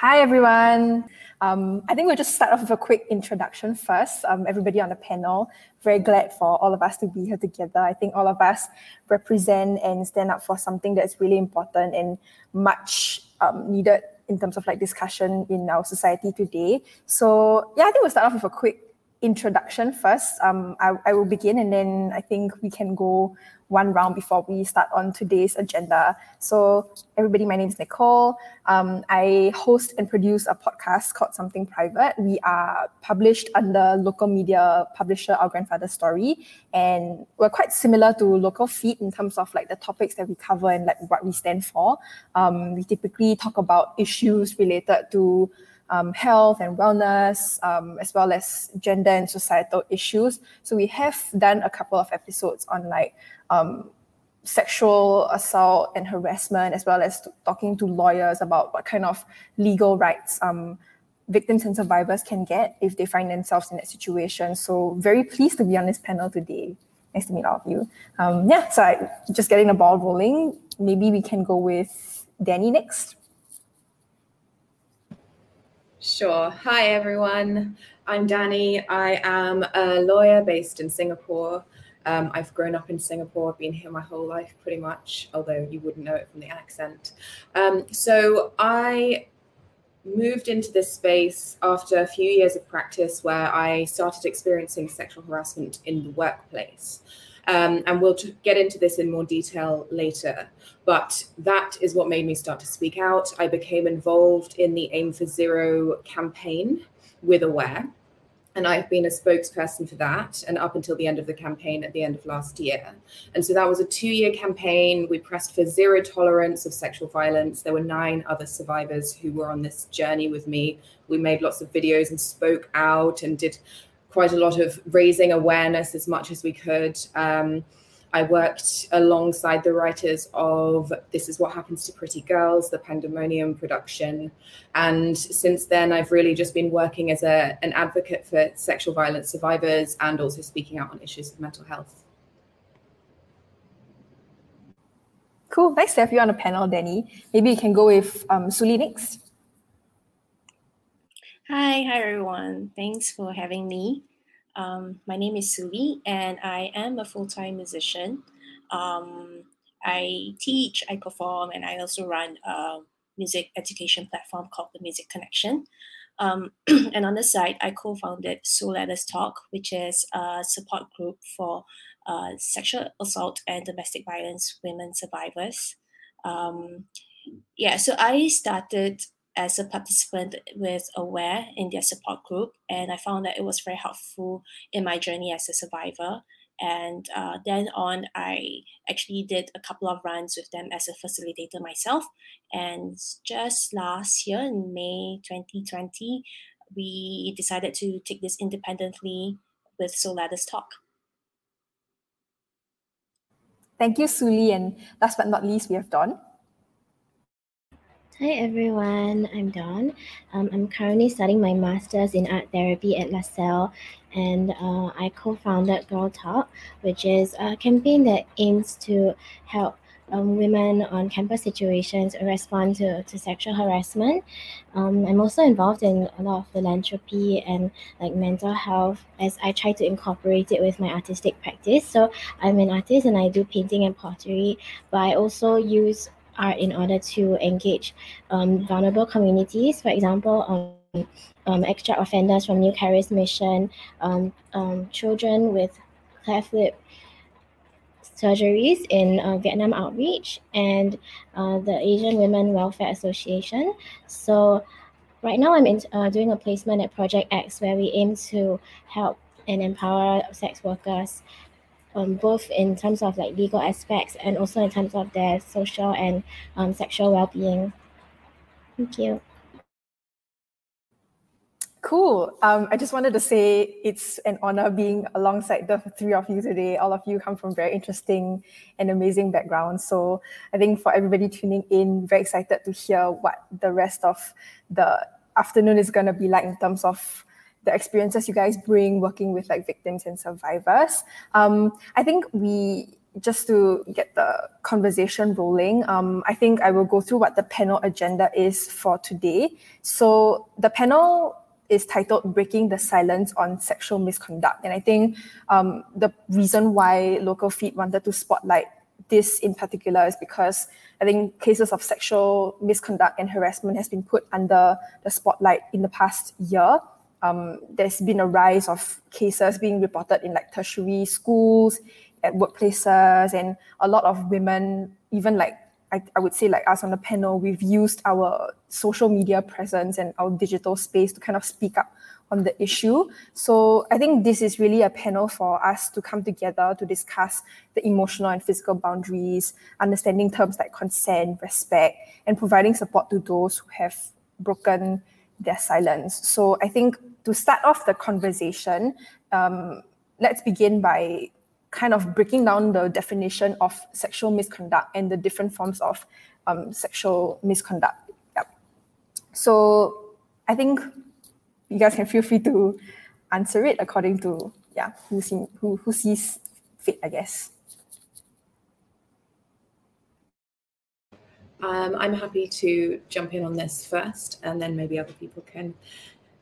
Hi, everyone. Um, I think we'll just start off with a quick introduction first. Um, everybody on the panel, very glad for all of us to be here together. I think all of us represent and stand up for something that's really important and much um, needed in terms of like discussion in our society today. So yeah, I think we'll start off with a quick introduction first. Um, I, I will begin and then I think we can go one round before we start on today's agenda. So, everybody, my name is Nicole. Um, I host and produce a podcast called Something Private. We are published under local media publisher Our Grandfather Story, and we're quite similar to Local Feed in terms of like the topics that we cover and like what we stand for. Um, we typically talk about issues related to um, health and wellness, um, as well as gender and societal issues. So we have done a couple of episodes on like um, sexual assault and harassment, as well as talking to lawyers about what kind of legal rights um, victims and survivors can get if they find themselves in that situation. So very pleased to be on this panel today. Nice to meet all of you. Um, yeah, so I, just getting the ball rolling. Maybe we can go with Danny next. Sure. Hi, everyone. I'm Danny. I am a lawyer based in Singapore. Um, I've grown up in Singapore, been here my whole life pretty much, although you wouldn't know it from the accent. Um, so I moved into this space after a few years of practice where I started experiencing sexual harassment in the workplace. Um, and we'll get into this in more detail later. But that is what made me start to speak out. I became involved in the Aim for Zero campaign with Aware. And I've been a spokesperson for that, and up until the end of the campaign at the end of last year. And so that was a two year campaign. We pressed for zero tolerance of sexual violence. There were nine other survivors who were on this journey with me. We made lots of videos and spoke out and did quite a lot of raising awareness as much as we could. Um, I worked alongside the writers of This Is What Happens to Pretty Girls, the Pangdemonium production. And since then, I've really just been working as a, an advocate for sexual violence survivors and also speaking out on issues of mental health. Cool. Nice to have you on the panel, Danny. Maybe you can go with um, Suli next. Hi, hi everyone. Thanks for having me. Um, my name is Suli, and I am a full time musician. Um, I teach, I perform, and I also run a music education platform called the Music Connection. Um, and on the side, I co founded Soul Letters Talk, which is a support group for uh, sexual assault and domestic violence women survivors. Um, yeah, so I started as a participant with Aware in their support group, and I found that it was very helpful in my journey as a survivor. And uh, then on, I actually did a couple of runs with them as a facilitator myself. And just last year, in May 2020, we decided to take this independently with Letters Talk. Thank you, Suli. And last but not least, we have Dawn. Hi everyone, I'm Dawn. Um, I'm currently studying my master's in art therapy at LaSalle, and uh, I co founded Girl Talk, which is a campaign that aims to help um, women on campus situations respond to, to sexual harassment. Um, I'm also involved in a lot of philanthropy and like mental health as I try to incorporate it with my artistic practice. So I'm an artist and I do painting and pottery, but I also use art in order to engage um, vulnerable communities. For example, um, um, extra offenders from New Charis Mission, um, um, children with cleft lip surgeries in uh, Vietnam Outreach, and uh, the Asian Women Welfare Association. So right now I'm in, uh, doing a placement at Project X where we aim to help and empower sex workers um, both in terms of like legal aspects and also in terms of their social and um, sexual well-being. Thank you. Cool. Um, I just wanted to say it's an honor being alongside the three of you today. All of you come from very interesting and amazing backgrounds. So I think for everybody tuning in, very excited to hear what the rest of the afternoon is going to be like in terms of the experiences you guys bring working with like victims and survivors. Um, I think we just to get the conversation rolling, um, I think I will go through what the panel agenda is for today. So the panel is titled Breaking the Silence on Sexual Misconduct. And I think um, the reason why Local Feed wanted to spotlight this in particular is because I think cases of sexual misconduct and harassment has been put under the spotlight in the past year. Um, there's been a rise of cases being reported in like tertiary schools, at workplaces, and a lot of women, even like I, I would say like us on the panel, we've used our social media presence and our digital space to kind of speak up on the issue. So I think this is really a panel for us to come together to discuss the emotional and physical boundaries, understanding terms like consent, respect, and providing support to those who have broken their silence. So I think to start off the conversation, um, let's begin by kind of breaking down the definition of sexual misconduct and the different forms of um, sexual misconduct. Yep. So I think you guys can feel free to answer it according to yeah who see, who who sees fit, I guess. Um, I'm happy to jump in on this first, and then maybe other people can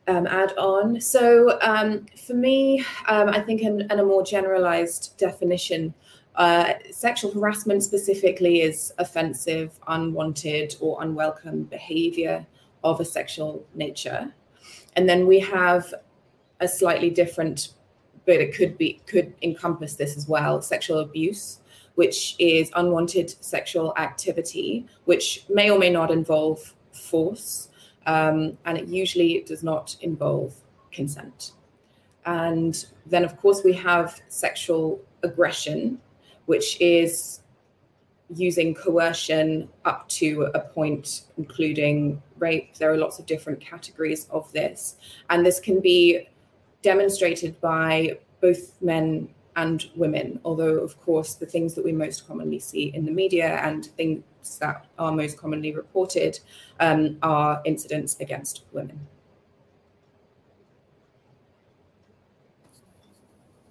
um, add on. So, um, for me, um, I think in, in, a more generalized definition, uh, sexual harassment specifically is offensive, unwanted, or unwelcome behavior of a sexual nature. And then we have a slightly different, but it could be could encompass this as well, sexual abuse, which is unwanted sexual activity, which may or may not involve force, um, and it usually does not involve consent. And then, of course, we have sexual aggression, which is using coercion up to a point, including rape. There are lots of different categories of this. And this can be demonstrated by both men and women, although, of course, the things that we most commonly see in the media and things that are most commonly reported um, are incidents against women.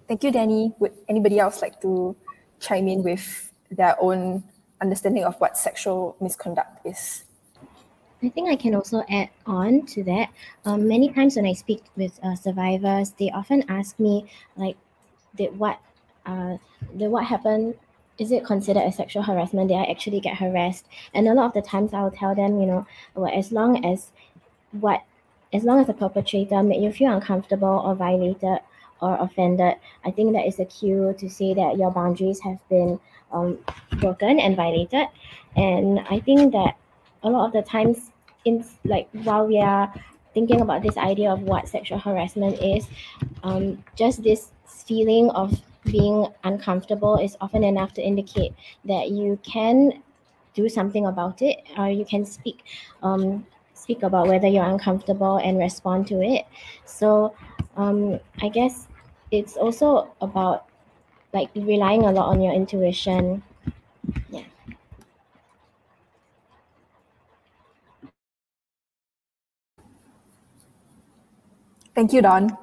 Thank you, Danny. Would anybody else like to chime in with their own understanding of what sexual misconduct is? I think I can also add on to that. Um, many times when I speak with uh, survivors, they often ask me, like, did what, uh, did what happened? Is it considered a sexual harassment? Did I actually get harassed? And a lot of the times, I will tell them, you know, well, as long as what, as long as the perpetrator made you feel uncomfortable or violated or offended, I think that is a cue to say that your boundaries have been um, broken and violated. And I think that a lot of the times, in like while we are thinking about this idea of what sexual harassment is, um, just this feeling of being uncomfortable is often enough to indicate that you can do something about it or you can speak um, speak about whether you're uncomfortable and respond to it. So um, i guess it's also about like relying a lot on your intuition. Yeah. Thank you Dawn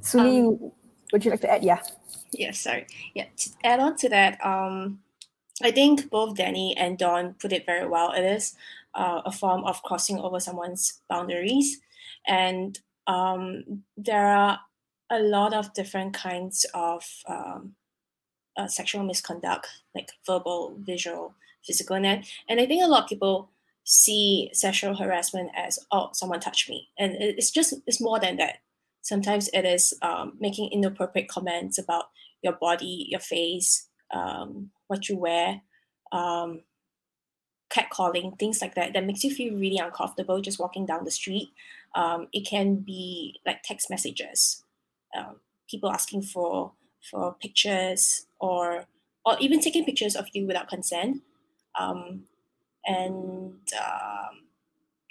Suli, um, would you like to add? Yeah. Yeah sorry. Yeah to add on to that um i think both danny and Dawn put it very well. It is uh, a form of crossing over someone's boundaries. And um, there are a lot of different kinds of um, uh, sexual misconduct, like verbal, visual, physical, and and I think a lot of people see sexual harassment as oh someone touched me, and it's just it's more than that. Sometimes it is um, making inappropriate comments about your body, your face, um, what you wear, um, catcalling, things like that, that makes you feel really uncomfortable just walking down the street. Um, it can be like text messages, um, people asking for for pictures or or even taking pictures of you without consent um, and um,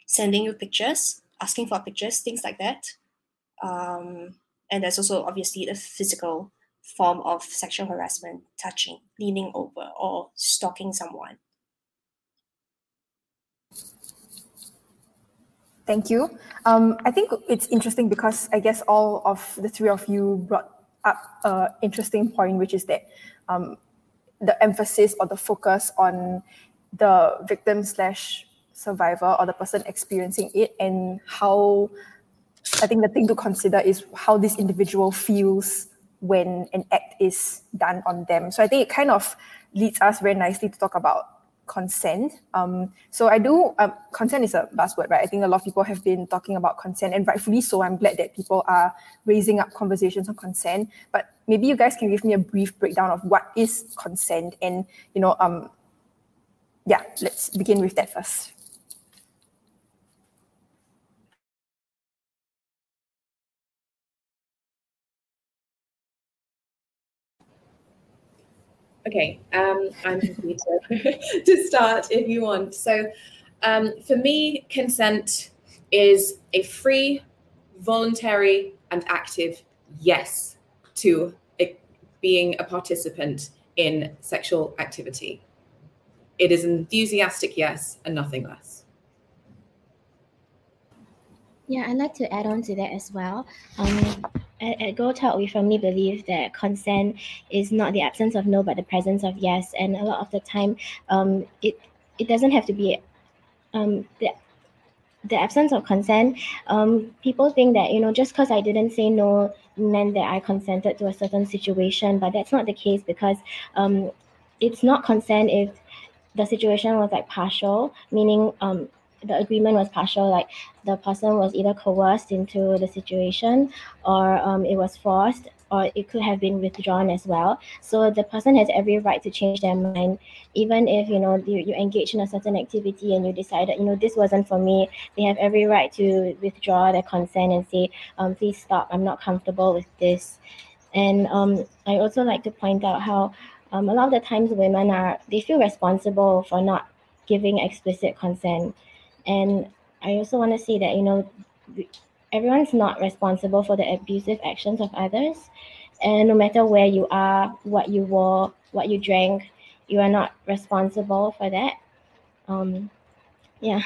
sending you pictures asking for pictures things like that um, and there's also obviously the physical form of sexual harassment touching leaning over or stalking someone Thank you. Um, I think it's interesting because I guess all of the three of you brought up an interesting point, which is that um, the emphasis or the focus on the victim slash survivor or the person experiencing it and how I think the thing to consider is how this individual feels when an act is done on them. So I think it kind of leads us very nicely to talk about consent. Um, so I do, um, consent is a buzzword, right? I think a lot of people have been talking about consent and rightfully so. I'm glad that people are raising up conversations on consent. But maybe you guys can give me a brief breakdown of what is consent and, you know, um, yeah, let's begin with that first. Okay, um, I'm happy to, to start if you want. So, um, for me, consent is a free, voluntary, and active yes to it being a participant in sexual activity. It is an enthusiastic yes and nothing less. Yeah, I'd like to add on to that as well. Um, at, at Girl Talk, we firmly believe that consent is not the absence of no, but the presence of yes. And a lot of the time, um, it it doesn't have to be um, the the absence of consent. Um, people think that you know just because I didn't say no meant that I consented to a certain situation, but that's not the case because um, it's not consent if the situation was like partial, meaning um, the agreement was partial, like the person was either coerced into the situation or um, it was forced or it could have been withdrawn as well. So the person has every right to change their mind, even if you know you, you engage in a certain activity and you decided you know this wasn't for me. They have every right to withdraw their consent and say, um, please stop. I'm not comfortable with this. And um, I also like to point out how um, a lot of the times women are they feel responsible for not giving explicit consent and I also want to say that, you know, everyone's not responsible for the abusive actions of others. And no matter where you are, what you wore, what you drank, you are not responsible for that. Um, yeah.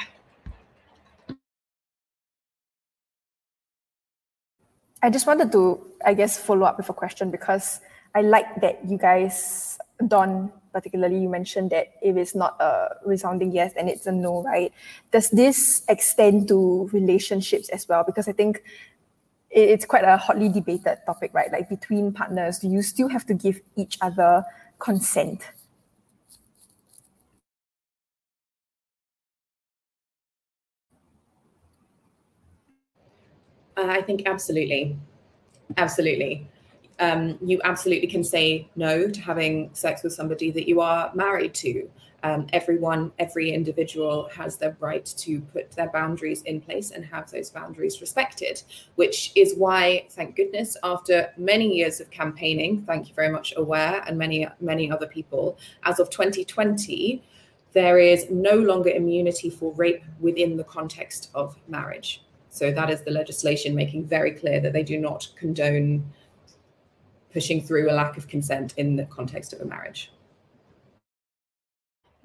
I just wanted to, I guess, follow up with a question because I like that you guys, Dawn particularly, you mentioned that if it's not a resounding yes, then it's a no, right? Does this extend to relationships as well? Because I think it's quite a hotly debated topic, right? Like between partners, do you still have to give each other consent? Uh, I think absolutely. Absolutely um, you absolutely can say no to having sex with somebody that you are married to. Um, everyone, every individual has the right to put their boundaries in place and have those boundaries respected, which is why, thank goodness, after many years of campaigning, thank you very much, Aware and many, many other people, as of 2020, there is no longer immunity for rape within the context of marriage. So that is the legislation making very clear that they do not condone pushing through a lack of consent in the context of a marriage.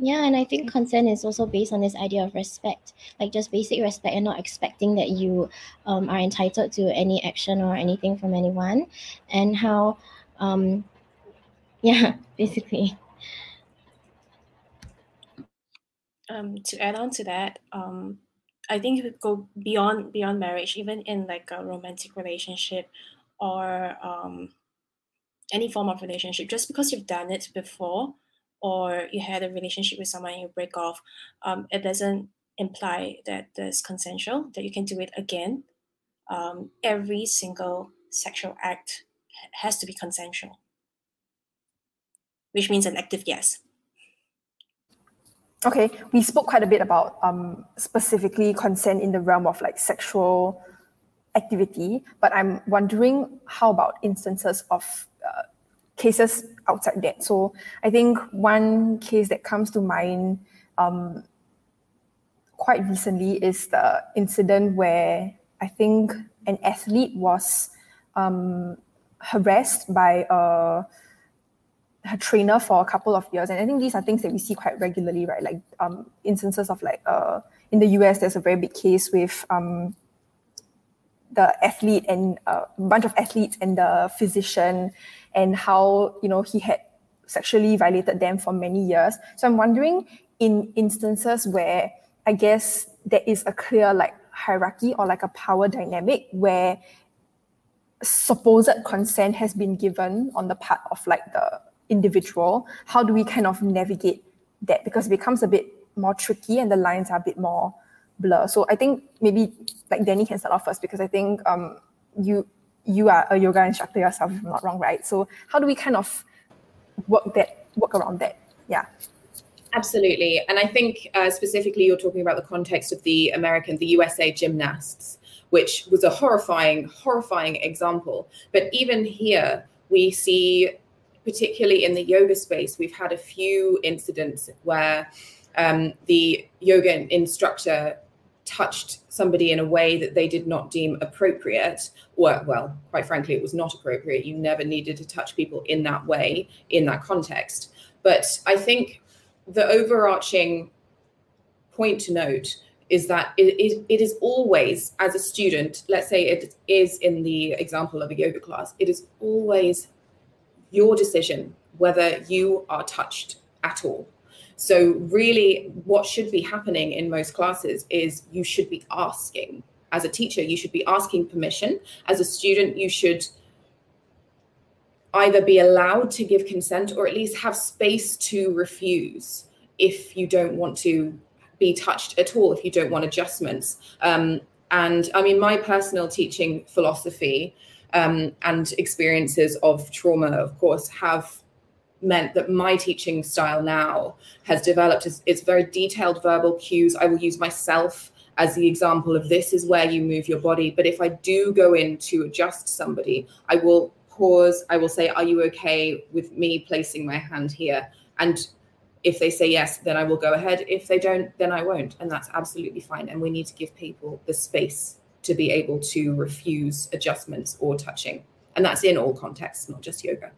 Yeah, and I think consent is also based on this idea of respect, like just basic respect and not expecting that you um, are entitled to any action or anything from anyone, and how, um, yeah, basically. Um, to add on to that, um, I think it would go beyond beyond marriage, even in like a romantic relationship or um, any form of relationship just because you've done it before or you had a relationship with someone and you break off um, it doesn't imply that there's consensual that you can do it again. Um, every single sexual act has to be consensual. Which means an active yes. Okay we spoke quite a bit about um, specifically consent in the realm of like sexual activity but i'm wondering how about instances of cases outside that. So I think one case that comes to mind um, quite recently is the incident where I think an athlete was um, harassed by a her trainer for a couple of years. And I think these are things that we see quite regularly, right? Like um, instances of like uh, in the US, there's a very big case with um, the athlete and uh, a bunch of athletes and the physician and how you know he had sexually violated them for many years. So I'm wondering in instances where I guess there is a clear like hierarchy or like a power dynamic where supposed consent has been given on the part of like the individual, how do we kind of navigate that? Because it becomes a bit more tricky and the lines are a bit more blur. So I think maybe like Danny can start off first because I think um you you are a yoga instructor yourself, if I'm not wrong, right? So how do we kind of work that work around that? Yeah. Absolutely. And I think uh, specifically you're talking about the context of the American, the USA gymnasts, which was a horrifying, horrifying example. But even here, we see, particularly in the yoga space, we've had a few incidents where um, the yoga instructor touched somebody in a way that they did not deem appropriate or well quite frankly it was not appropriate. You never needed to touch people in that way in that context. But i think the overarching point to note is that it, it, it is always as a student let's say it is in the example of a yoga class it is always your decision whether you are touched at all so, really, what should be happening in most classes is you should be asking. As a teacher, you should be asking permission. As a student, you should either be allowed to give consent or at least have space to refuse if you don't want to be touched at all, if you don't want adjustments. Um, and I mean, my personal teaching philosophy um, and experiences of trauma, of course, have meant that my teaching style now has developed it's very detailed verbal cues. I will use myself as the example of this is where you move your body. But if I do go in to adjust somebody, I will pause. I will say, Are you okay with me placing my hand here? And if they say yes, then I will go ahead. If they don't, then I won't. And that's absolutely fine. And we need to give people the space to be able to refuse adjustments or touching. And that's in all contexts, not just yoga.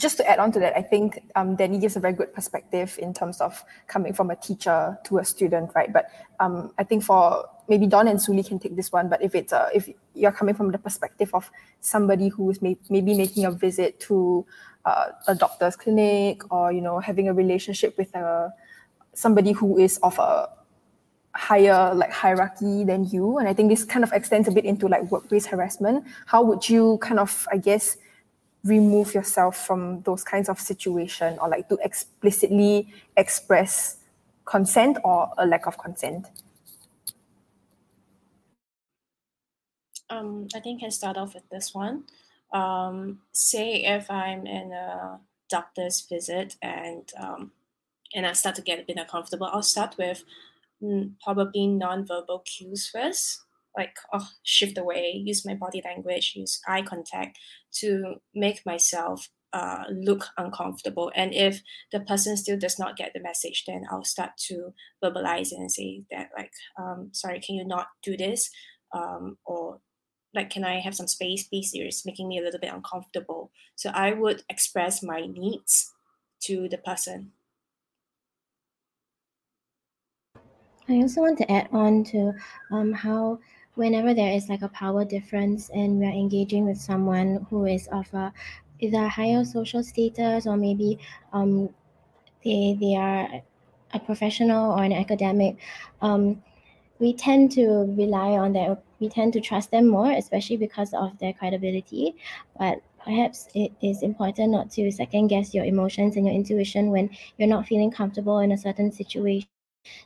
Just to add on to that, I think um, Danny gives a very good perspective in terms of coming from a teacher to a student, right? But um, I think for maybe Dawn and Suli can take this one, but if it's a, if you're coming from the perspective of somebody who is may, maybe making a visit to uh, a doctor's clinic or you know having a relationship with a somebody who is of a higher like hierarchy than you, and I think this kind of extends a bit into like workplace harassment. How would you kind of, I guess, remove yourself from those kinds of situation or like to explicitly express consent or a lack of consent? Um, I think I can start off with this one. Um, say if I'm in a doctor's visit and um, and I start to get a bit uncomfortable, I'll start with mm, probably non-verbal cues first like oh, shift away, use my body language, use eye contact to make myself uh, look uncomfortable. And if the person still does not get the message, then I'll start to verbalize and say that like, um, sorry, can you not do this? Um, or like, can I have some space, please? You're making me a little bit uncomfortable. So I would express my needs to the person. I also want to add on to um, how whenever there is like a power difference and we're engaging with someone who is of a either higher social status or maybe um, they they are a professional or an academic, um, we tend to rely on their we tend to trust them more, especially because of their credibility. But perhaps it is important not to second guess your emotions and your intuition when you're not feeling comfortable in a certain situation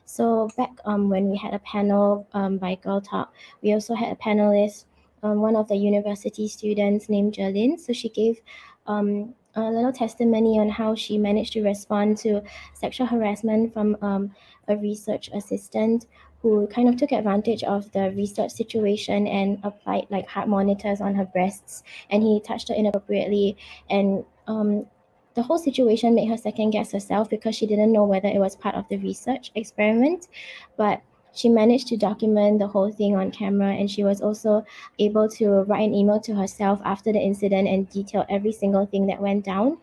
so back um, when we had a panel um, by Girl Talk, we also had a panelist, um, one of the university students named Jerlyn. So she gave um, a little testimony on how she managed to respond to sexual harassment from um, a research assistant who kind of took advantage of the research situation and applied like heart monitors on her breasts and he touched her inappropriately and um, the whole situation made her second guess herself because she didn't know whether it was part of the research experiment. But she managed to document the whole thing on camera and she was also able to write an email to herself after the incident and detail every single thing that went down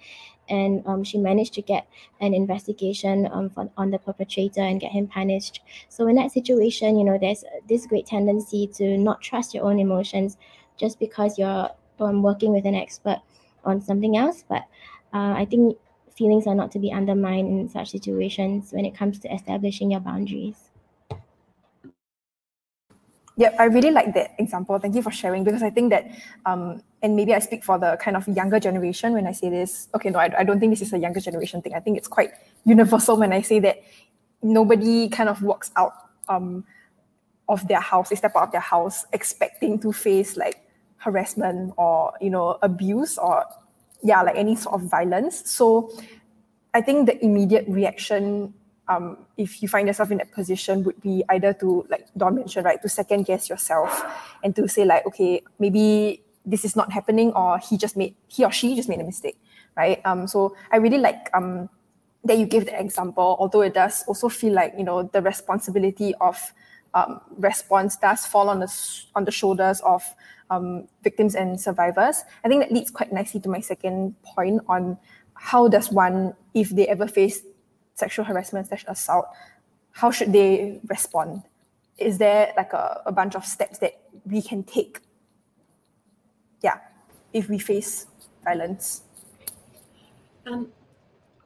and um, she managed to get an investigation um, for, on the perpetrator and get him punished. So in that situation, you know, there's this great tendency to not trust your own emotions just because you're um, working with an expert on something else. But uh, I think feelings are not to be undermined in such situations when it comes to establishing your boundaries. Yeah, I really like that example. Thank you for sharing because I think that, um, and maybe I speak for the kind of younger generation when I say this. Okay, no, I, I don't think this is a younger generation thing. I think it's quite universal when I say that nobody kind of walks out um, of their house, they step out of their house expecting to face like harassment or you know abuse or yeah like any sort of violence. So I think the immediate reaction um, if you find yourself in that position would be either to like Dawn mentioned, right, to second guess yourself and to say like, okay, maybe this is not happening or he just made he or she just made a mistake, right? Um, so I really like um that you give the example, although it does also feel like you know the responsibility of um, response does fall on the on the shoulders of um, victims and survivors. I think that leads quite nicely to my second point on how does one, if they ever face sexual harassment slash assault, how should they respond? Is there like a, a bunch of steps that we can take? Yeah, if we face violence. Um,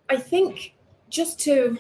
I think just to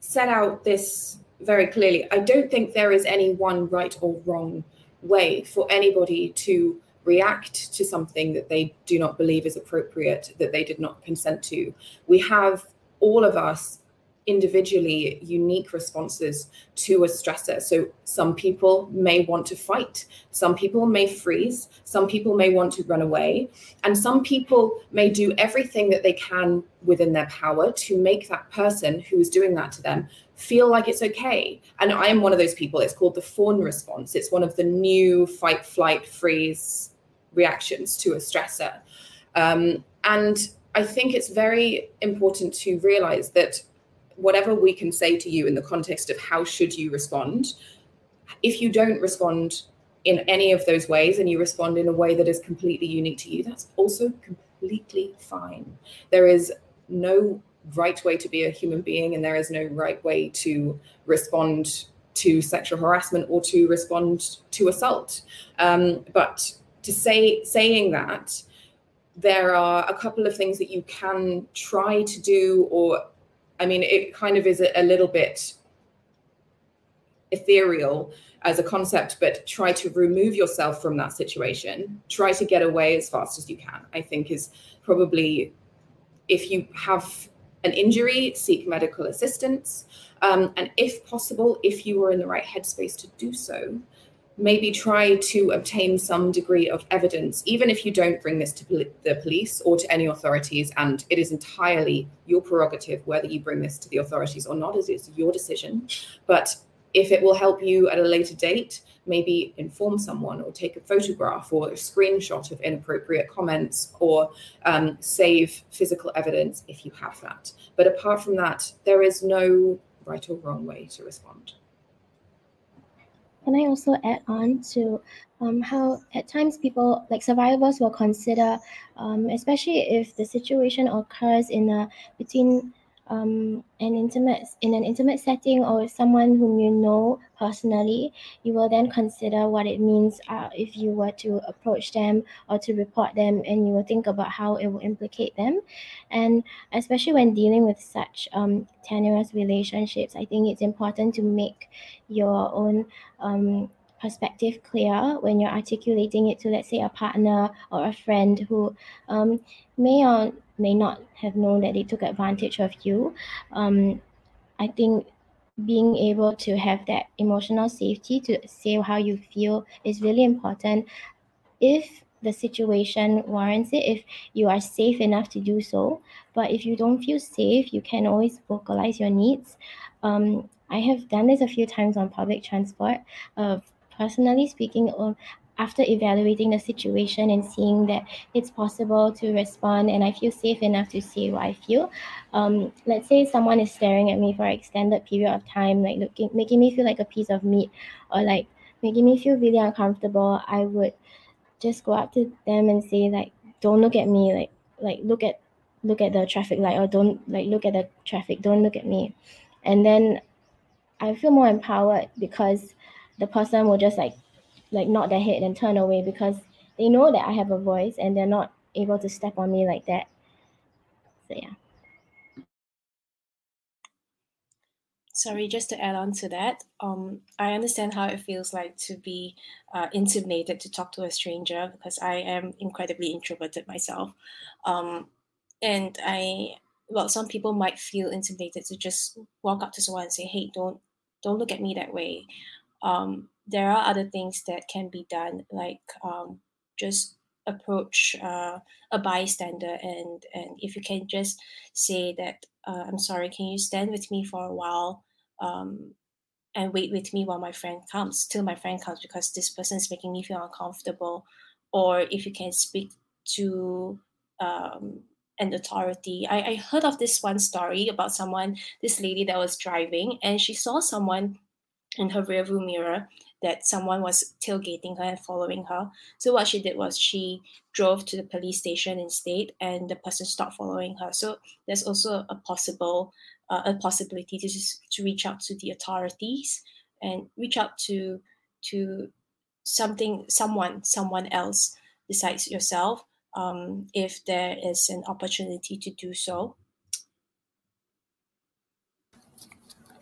set out this very clearly, I don't think there is any one right or wrong way for anybody to react to something that they do not believe is appropriate, that they did not consent to. We have all of us individually unique responses to a stressor. So some people may want to fight, some people may freeze, some people may want to run away, and some people may do everything that they can within their power to make that person who is doing that to them feel like it's okay. And I am one of those people. It's called the fawn response. It's one of the new fight, flight, freeze reactions to a stressor. Um, and I think it's very important to realize that whatever we can say to you in the context of how should you respond, if you don't respond in any of those ways and you respond in a way that is completely unique to you, that's also completely fine. There is no right way to be a human being, and there is no right way to respond to sexual harassment or to respond to assault. Um, but to say saying that, there are a couple of things that you can try to do or I mean, it kind of is a, a little bit ethereal as a concept, but try to remove yourself from that situation. Try to get away as fast as you can, I think, is probably if you have an injury, seek medical assistance. Um, and if possible, if you are in the right headspace to do so, maybe try to obtain some degree of evidence, even if you don't bring this to the police or to any authorities. And it is entirely your prerogative whether you bring this to the authorities or not, as it's your decision. But if it will help you at a later date, maybe inform someone or take a photograph or a screenshot of inappropriate comments or um, save physical evidence if you have that. But apart from that, there is no right or wrong way to respond. Can I also add on to um, how at times people like survivors will consider, um, especially if the situation occurs in a between um, an intimate in an intimate setting or someone whom you know personally, you will then consider what it means uh, if you were to approach them or to report them, and you will think about how it will implicate them. And especially when dealing with such um, tenuous relationships, I think it's important to make your own um, perspective clear when you're articulating it to, let's say, a partner or a friend who um, may or may not have known that they took advantage of you. Um, I think being able to have that emotional safety to say how you feel is really important. If the situation warrants it, if you are safe enough to do so, but if you don't feel safe, you can always vocalize your needs. Um, I have done this a few times on public transport. Uh, personally speaking, uh, after evaluating the situation and seeing that it's possible to respond and I feel safe enough to say what I feel. Um, let's say someone is staring at me for an extended period of time, like looking, making me feel like a piece of meat, or like making me feel really uncomfortable. I would just go up to them and say like, "Don't look at me. Like, like look at look at the traffic light or don't like look at the traffic don't look at me and then i feel more empowered because the person will just like like nod their head and turn away because they know that i have a voice and they're not able to step on me like that so yeah Sorry, just to add on to that, um, I understand how it feels like to be uh, intimidated to talk to a stranger because I am incredibly introverted myself. Um, and I, well, some people might feel intimidated to just walk up to someone and say, "Hey, don't don't look at me that way." Um, there are other things that can be done, like um, just approach uh, a bystander and and if you can just say that uh, i'm sorry can you stand with me for a while um, and wait with me while my friend comes till my friend comes because this person is making me feel uncomfortable or if you can speak to um, an authority. I, I heard of this one story about someone this lady that was driving and she saw someone in her rearview mirror that someone was tailgating her and following her. So what she did was she drove to the police station instead, and the person stopped following her. So there's also a possible uh, a possibility to just to reach out to the authorities and reach out to to something someone someone else besides yourself um, if there is an opportunity to do so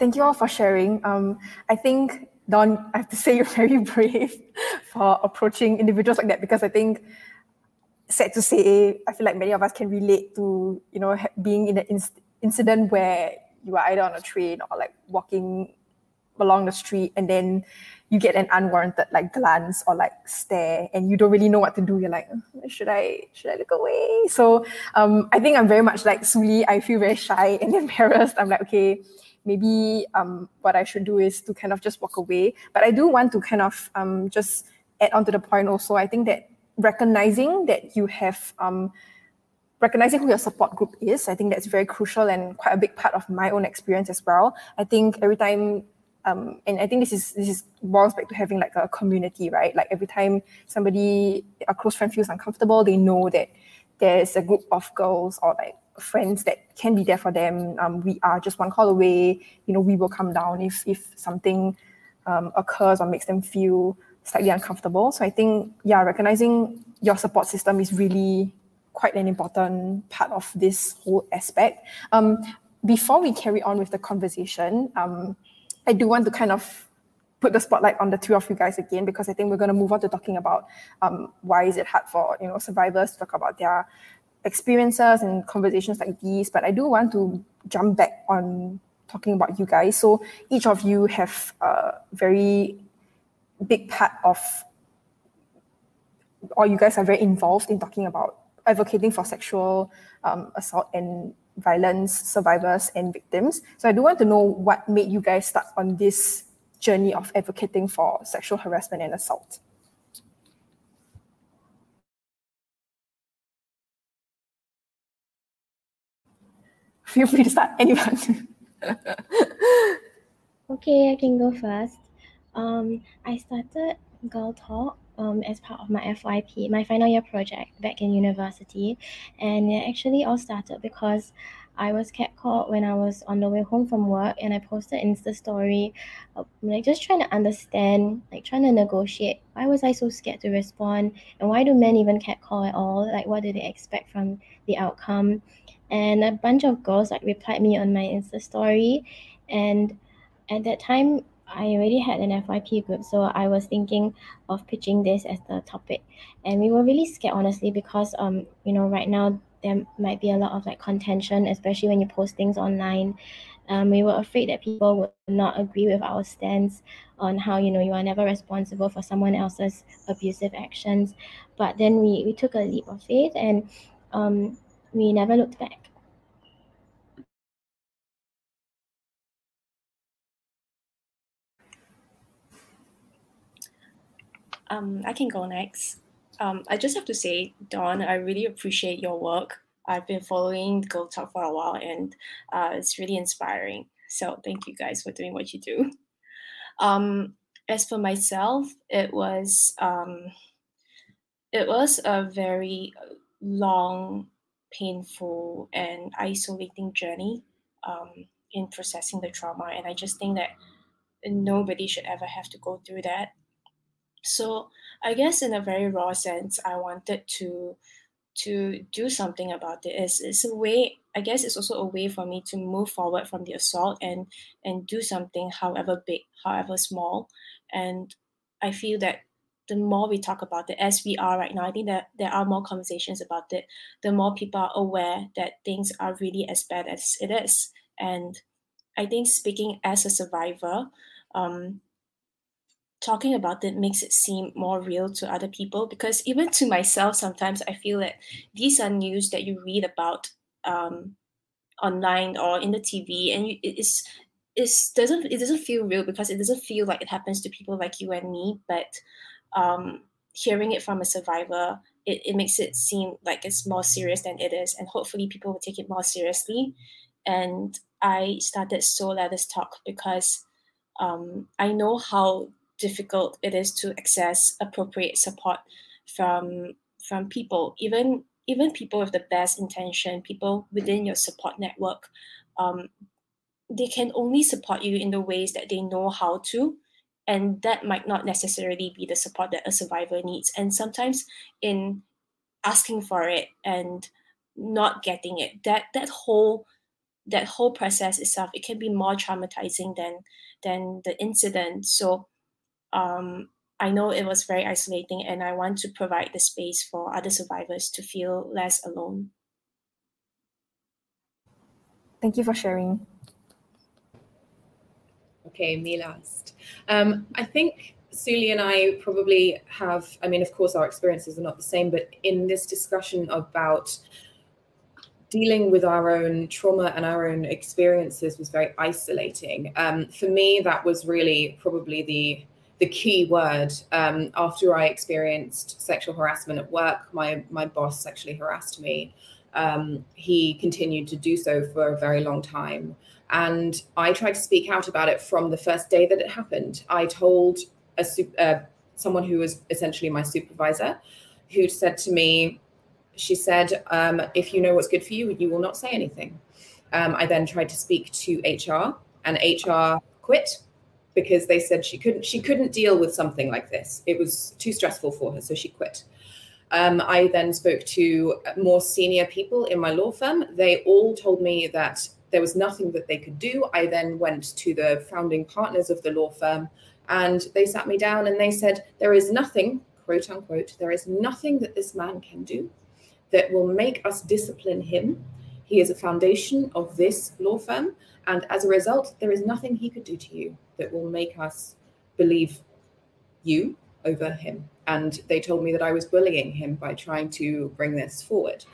thank you all for sharing. Um, i think Dawn i have to say you're very brave for approaching individuals like that because i think sad to say i feel like many of us can relate to you know being in an incident where you are either on a train or like walking along the street and then you get an unwarranted like glance or like stare and you don't really know what to do. You're like should i should i look away? So um i think i'm very much like suli. I feel very shy and embarrassed. I'm like okay maybe um what i should do is to kind of just walk away but i do want to kind of um just add on to the point also i think that recognizing that you have um recognizing who your support group is, I think that's very crucial and quite a big part of my own experience as well. I think every time um, and I think this is this is boils back to having like a community, right? Like every time somebody a close friend feels uncomfortable, they know that there's a group of girls or like friends that can be there for them. Um, we are just one call away. You know, we will come down if if something um, occurs or makes them feel slightly uncomfortable. So I think yeah, recognizing your support system is really quite an important part of this whole aspect. Um, before we carry on with the conversation, um, I do want to kind of put the spotlight on the two of you guys again because I think we're going to move on to talking about um, why is it hard for you know survivors to talk about their experiences and conversations like these. But I do want to jump back on talking about you guys. So each of you have a very big part of, or you guys are very involved in talking about advocating for sexual um, assault and violence survivors and victims. So I do want to know what made you guys start on this journey of advocating for sexual harassment and assault. Feel free to start, anyone. okay, I can go first. Um, I started Girl Talk um, as part of my FYP, my final year project back in university. And it actually all started because I was catcalled when I was on the way home from work and I posted Insta story, uh, like just trying to understand, like trying to negotiate. Why was I so scared to respond? And why do men even catcall at all? Like, what do they expect from the outcome? And a bunch of girls like replied me on my Insta story. And at that time, I already had an FYP group, so I was thinking of pitching this as the topic. And we were really scared, honestly, because um, you know, right now there might be a lot of like contention, especially when you post things online. Um, we were afraid that people would not agree with our stance on how you know you are never responsible for someone else's abusive actions. But then we, we took a leap of faith and um, we never looked back. Um, I can go next. Um, I just have to say, Dawn, I really appreciate your work. I've been following Girl Talk for a while, and uh, it's really inspiring. So thank you guys for doing what you do. Um, as for myself, it was um, it was a very long, painful and isolating journey um, in processing the trauma. And I just think that nobody should ever have to go through that. So I guess in a very raw sense, I wanted to to do something about it. It's, it's a way, I guess it's also a way for me to move forward from the assault and and do something however big, however small. And I feel that the more we talk about it as we are right now, I think that there are more conversations about it, the more people are aware that things are really as bad as it is. And I think speaking as a survivor, um, talking about it makes it seem more real to other people because even to myself, sometimes I feel that these are news that you read about um, online or in the TV, and you, it's it doesn't it doesn't feel real because it doesn't feel like it happens to people like you and me, but um, hearing it from a survivor, it, it makes it seem like it's more serious than it is. And hopefully people will take it more seriously. And I started So Let Us Talk because um, I know how difficult it is to access appropriate support from from people, even even people with the best intention, people within your support network. Um, they can only support you in the ways that they know how to and that might not necessarily be the support that a survivor needs. And sometimes in asking for it and not getting it that that whole that whole process itself it can be more traumatizing than than the incident. So um, i know it was very isolating and i want to provide the space for other survivors to feel less alone. Thank you for sharing Okay, me last. Um, I think Suli and I probably have, I mean, of course, our experiences are not the same, but in this discussion about dealing with our own trauma and our own experiences was very isolating. Um, for me, that was really probably the the key word. Um, after I experienced sexual harassment at work, my my boss sexually harassed me. Um, he continued to do so for a very long time. And I tried to speak out about it from the first day that it happened. I told a uh, someone who was essentially my supervisor, who said to me, she said, um, if you know what's good for you, you will not say anything. Um, I then tried to speak to HR, and HR quit because they said she couldn't she couldn't deal with something like this. It was too stressful for her, so she quit. Um, I then spoke to more senior people in my law firm. They all told me that there was nothing that they could do. I then went to the founding partners of the law firm and they sat me down and they said, There is nothing, quote unquote, there is nothing that this man can do that will make us discipline him. He is a foundation of this law firm. And as a result, there is nothing he could do to you that will make us believe you over him. And they told me that I was bullying him by trying to bring this forward.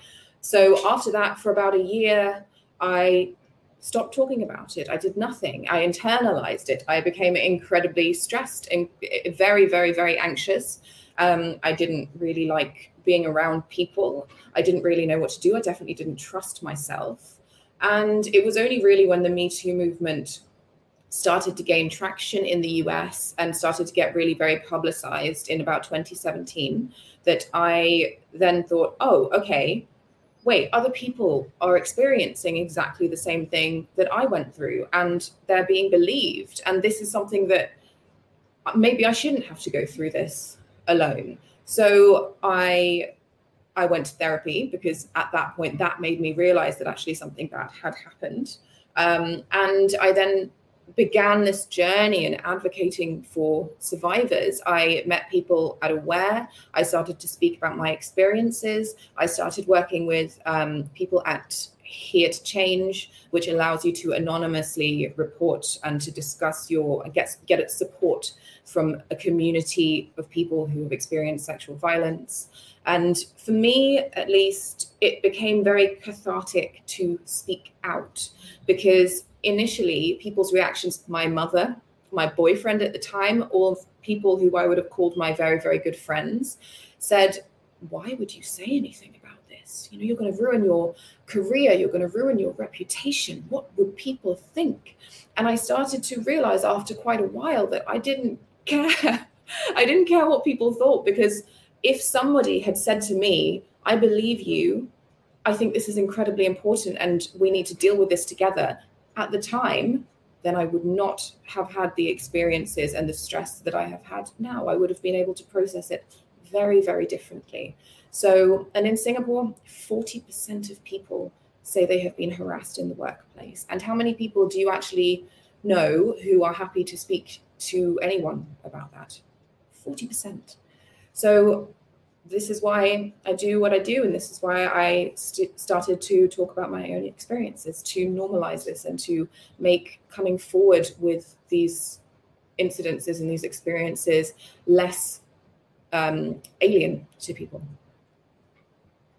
So after that, for about a year, I stopped talking about it. I did nothing. I internalized it. I became incredibly stressed and very, very, very anxious. Um, I didn't really like being around people. I didn't really know what to do. I definitely didn't trust myself. And it was only really when the Me Too movement started to gain traction in the US and started to get really very publicized in about 2017 that I then thought, oh, okay, wait, other people are experiencing exactly the same thing that I went through and they're being believed. And this is something that maybe I shouldn't have to go through this alone. So I I went to therapy because at that point that made me realize that actually something bad had happened. Um, and I then began this journey in advocating for survivors. I met people at Aware. I started to speak about my experiences. I started working with um, people at Here to Change, which allows you to anonymously report and to discuss your get get support from a community of people who have experienced sexual violence. And for me, at least, it became very cathartic to speak out because initially people's reactions my mother my boyfriend at the time all people who i would have called my very very good friends said why would you say anything about this? You know you're going to ruin your career you're going to ruin your reputation. What would people think? And i started to realize after quite a while that i didn't care. I didn't care what people thought because if somebody had said to me i believe you I think this is incredibly important and we need to deal with this together. At the time, then I would not have had the experiences and the stress that I have had now. I would have been able to process it very, very differently. So, and in Singapore, 40% of people say they have been harassed in the workplace. And how many people do you actually know who are happy to speak to anyone about that? 40%. So, this is why I do what I do, and this is why I st- started to talk about my own experiences to normalize this and to make coming forward with these incidences and these experiences less um, alien to people.